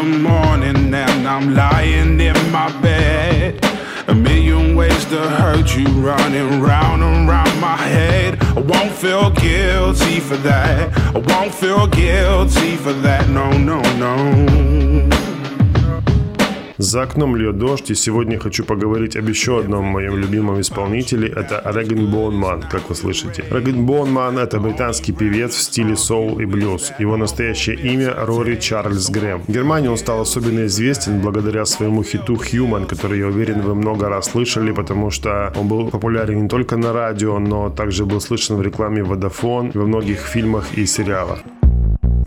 the morning and I'm lying in my bed. A million ways to hurt you running round and round my head. I won't feel guilty for that. I won't feel guilty for that. No, no, no. За окном льет дождь, и сегодня хочу поговорить об еще одном моем любимом исполнителе. Это Реган Боунман, как вы слышите. Реган Боунман – это британский певец в стиле соул и блюз. Его настоящее имя – Рори Чарльз Грэм. В Германии он стал особенно известен благодаря своему хиту «Human», который, я уверен, вы много раз слышали, потому что он был популярен не только на радио, но также был слышен в рекламе Vodafone, во многих фильмах и сериалах.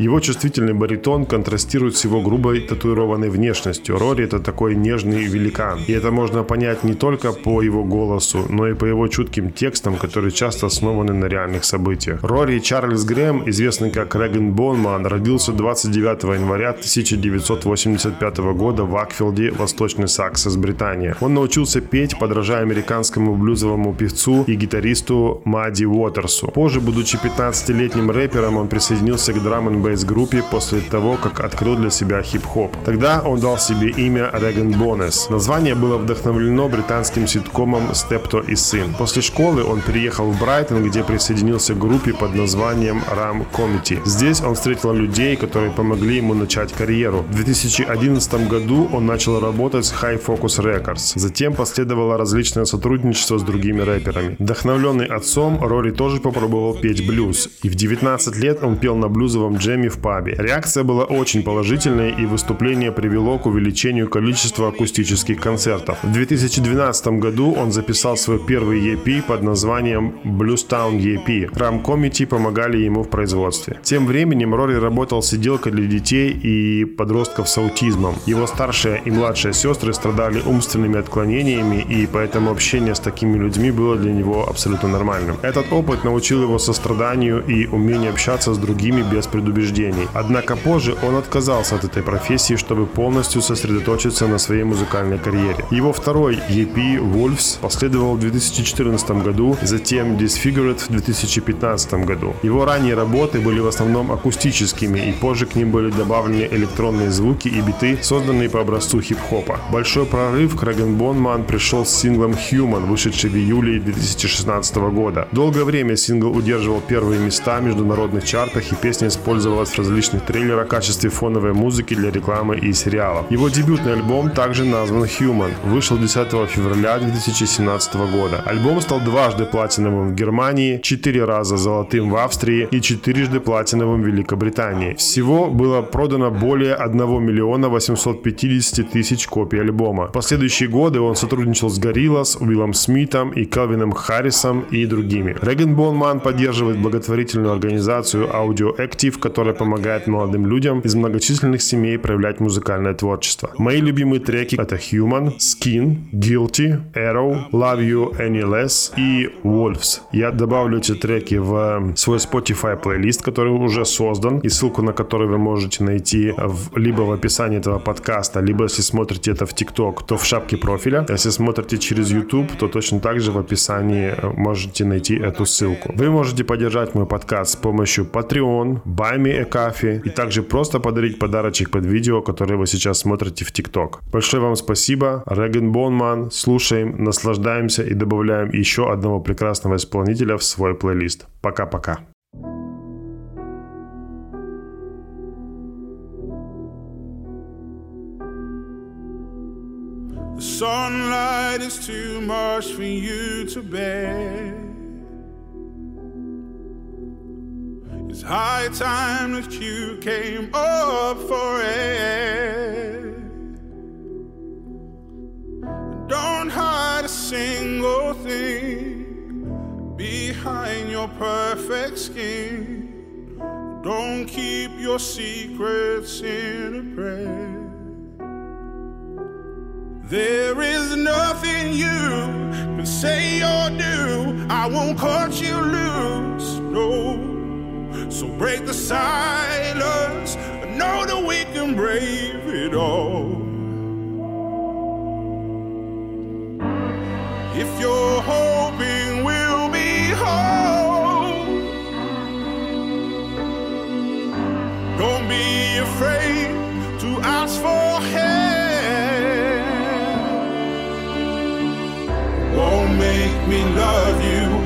Его чувствительный баритон контрастирует с его грубой татуированной внешностью. Рори это такой нежный великан. И это можно понять не только по его голосу, но и по его чутким текстам, которые часто основаны на реальных событиях. Рори Чарльз Грэм, известный как Реган Бонман, родился 29 января 1985 года в Акфилде, Восточный Саксес, Британия. Он научился петь, подражая американскому блюзовому певцу и гитаристу Мадди Уотерсу. Позже, будучи 15-летним рэпером, он присоединился к драм н бейс-группе после того, как открыл для себя хип-хоп. Тогда он дал себе имя Реган Бонес. Название было вдохновлено британским ситкомом «Степто и сын». После школы он переехал в Брайтон, где присоединился к группе под названием Ram Committee. Здесь он встретил людей, которые помогли ему начать карьеру. В 2011 году он начал работать с High Focus Records. Затем последовало различное сотрудничество с другими рэперами. Вдохновленный отцом, Рори тоже попробовал петь блюз. И в 19 лет он пел на блюзовом джеме Джемми в пабе. Реакция была очень положительной, и выступление привело к увеличению количества акустических концертов. В 2012 году он записал свой первый EP под названием Bluestown EP. Рам Committee помогали ему в производстве. Тем временем Рори работал сиделкой для детей и подростков с аутизмом. Его старшая и младшая сестры страдали умственными отклонениями, и поэтому общение с такими людьми было для него абсолютно нормальным. Этот опыт научил его состраданию и умению общаться с другими без предубеждений убеждений. Однако позже он отказался от этой профессии, чтобы полностью сосредоточиться на своей музыкальной карьере. Его второй EP Wolves последовал в 2014 году, затем Disfigured в 2015 году. Его ранние работы были в основном акустическими, и позже к ним были добавлены электронные звуки и биты, созданные по образцу хип-хопа. Большой прорыв к Реген Бонман пришел с синглом Human, вышедший в июле 2016 года. Долгое время сингл удерживал первые места в международных чартах, и песня использовала использовалась в различных трейлерах в качестве фоновой музыки для рекламы и сериалов. Его дебютный альбом также назван Human, вышел 10 февраля 2017 года. Альбом стал дважды платиновым в Германии, четыре раза золотым в Австрии и четырежды платиновым в Великобритании. Всего было продано более 1 миллиона 850 тысяч копий альбома. В последующие годы он сотрудничал с Gorillaz, Уиллом Смитом и Келвином Харрисом и другими. Реген Бонман поддерживает благотворительную организацию Audio Active, которая которая помогает молодым людям из многочисленных семей проявлять музыкальное творчество. Мои любимые треки это Human, Skin, Guilty, Arrow, Love You Any Less и Wolves. Я добавлю эти треки в свой Spotify плейлист, который уже создан, и ссылку на который вы можете найти в, либо в описании этого подкаста, либо если смотрите это в TikTok, то в шапке профиля. Если смотрите через YouTube, то точно так же в описании можете найти эту ссылку. Вы можете поддержать мой подкаст с помощью Patreon, Buy Me a Coffee и также просто подарить подарочек под видео, которое вы сейчас смотрите в ТикТок. Большое вам спасибо. Реген Бонман. Слушаем, наслаждаемся и добавляем еще одного прекрасного исполнителя в свой плейлист. Пока-пока. Sunlight is too much for you to bear. It's high time that you came up for air. Don't hide a single thing behind your perfect skin. Don't keep your secrets in a prayer. There is nothing you can say or do. I won't cut you loose. No. So break the silence, know that we can brave it all. If you're hoping we'll be home, don't be afraid to ask for help. Won't make me love you.